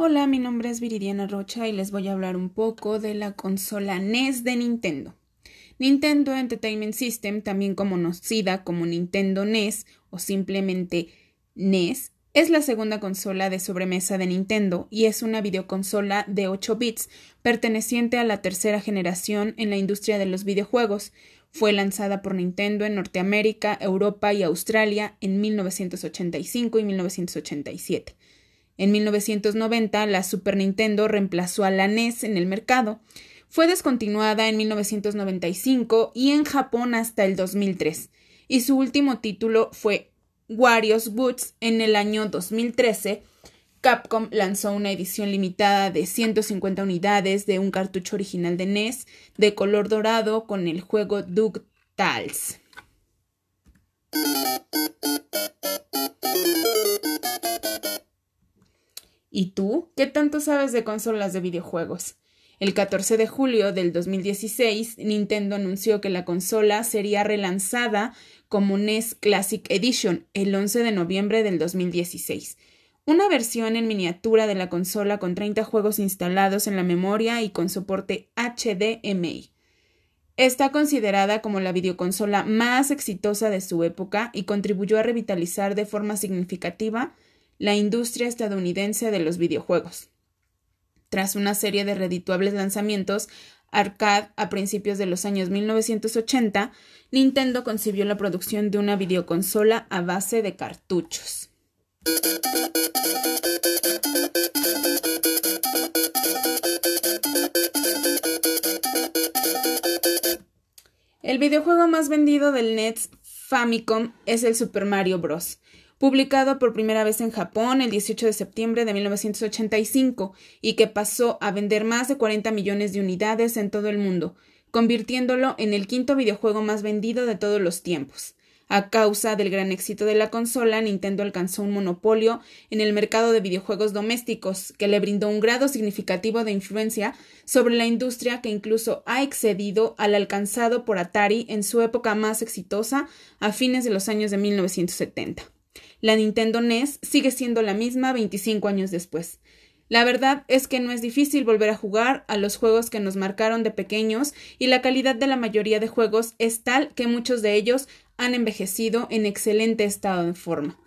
Hola, mi nombre es Viridiana Rocha y les voy a hablar un poco de la consola NES de Nintendo. Nintendo Entertainment System, también conocida como Nintendo NES o simplemente NES, es la segunda consola de sobremesa de Nintendo y es una videoconsola de 8 bits perteneciente a la tercera generación en la industria de los videojuegos. Fue lanzada por Nintendo en Norteamérica, Europa y Australia en 1985 y 1987. En 1990, la Super Nintendo reemplazó a la NES en el mercado. Fue descontinuada en 1995 y en Japón hasta el 2003, y su último título fue Wario's Boots en el año 2013. Capcom lanzó una edición limitada de 150 unidades de un cartucho original de NES de color dorado con el juego DuckTales. ¿Y tú? ¿Qué tanto sabes de consolas de videojuegos? El 14 de julio del 2016, Nintendo anunció que la consola sería relanzada como NES Classic Edition el 11 de noviembre del 2016. Una versión en miniatura de la consola con 30 juegos instalados en la memoria y con soporte HDMI. Está considerada como la videoconsola más exitosa de su época y contribuyó a revitalizar de forma significativa la industria estadounidense de los videojuegos. Tras una serie de redituables lanzamientos arcade a principios de los años 1980, Nintendo concibió la producción de una videoconsola a base de cartuchos. El videojuego más vendido del NES Famicom es el Super Mario Bros publicado por primera vez en Japón el 18 de septiembre de 1985 y que pasó a vender más de 40 millones de unidades en todo el mundo, convirtiéndolo en el quinto videojuego más vendido de todos los tiempos. A causa del gran éxito de la consola, Nintendo alcanzó un monopolio en el mercado de videojuegos domésticos, que le brindó un grado significativo de influencia sobre la industria que incluso ha excedido al alcanzado por Atari en su época más exitosa a fines de los años de 1970. La Nintendo NES sigue siendo la misma 25 años después. La verdad es que no es difícil volver a jugar a los juegos que nos marcaron de pequeños y la calidad de la mayoría de juegos es tal que muchos de ellos han envejecido en excelente estado de forma.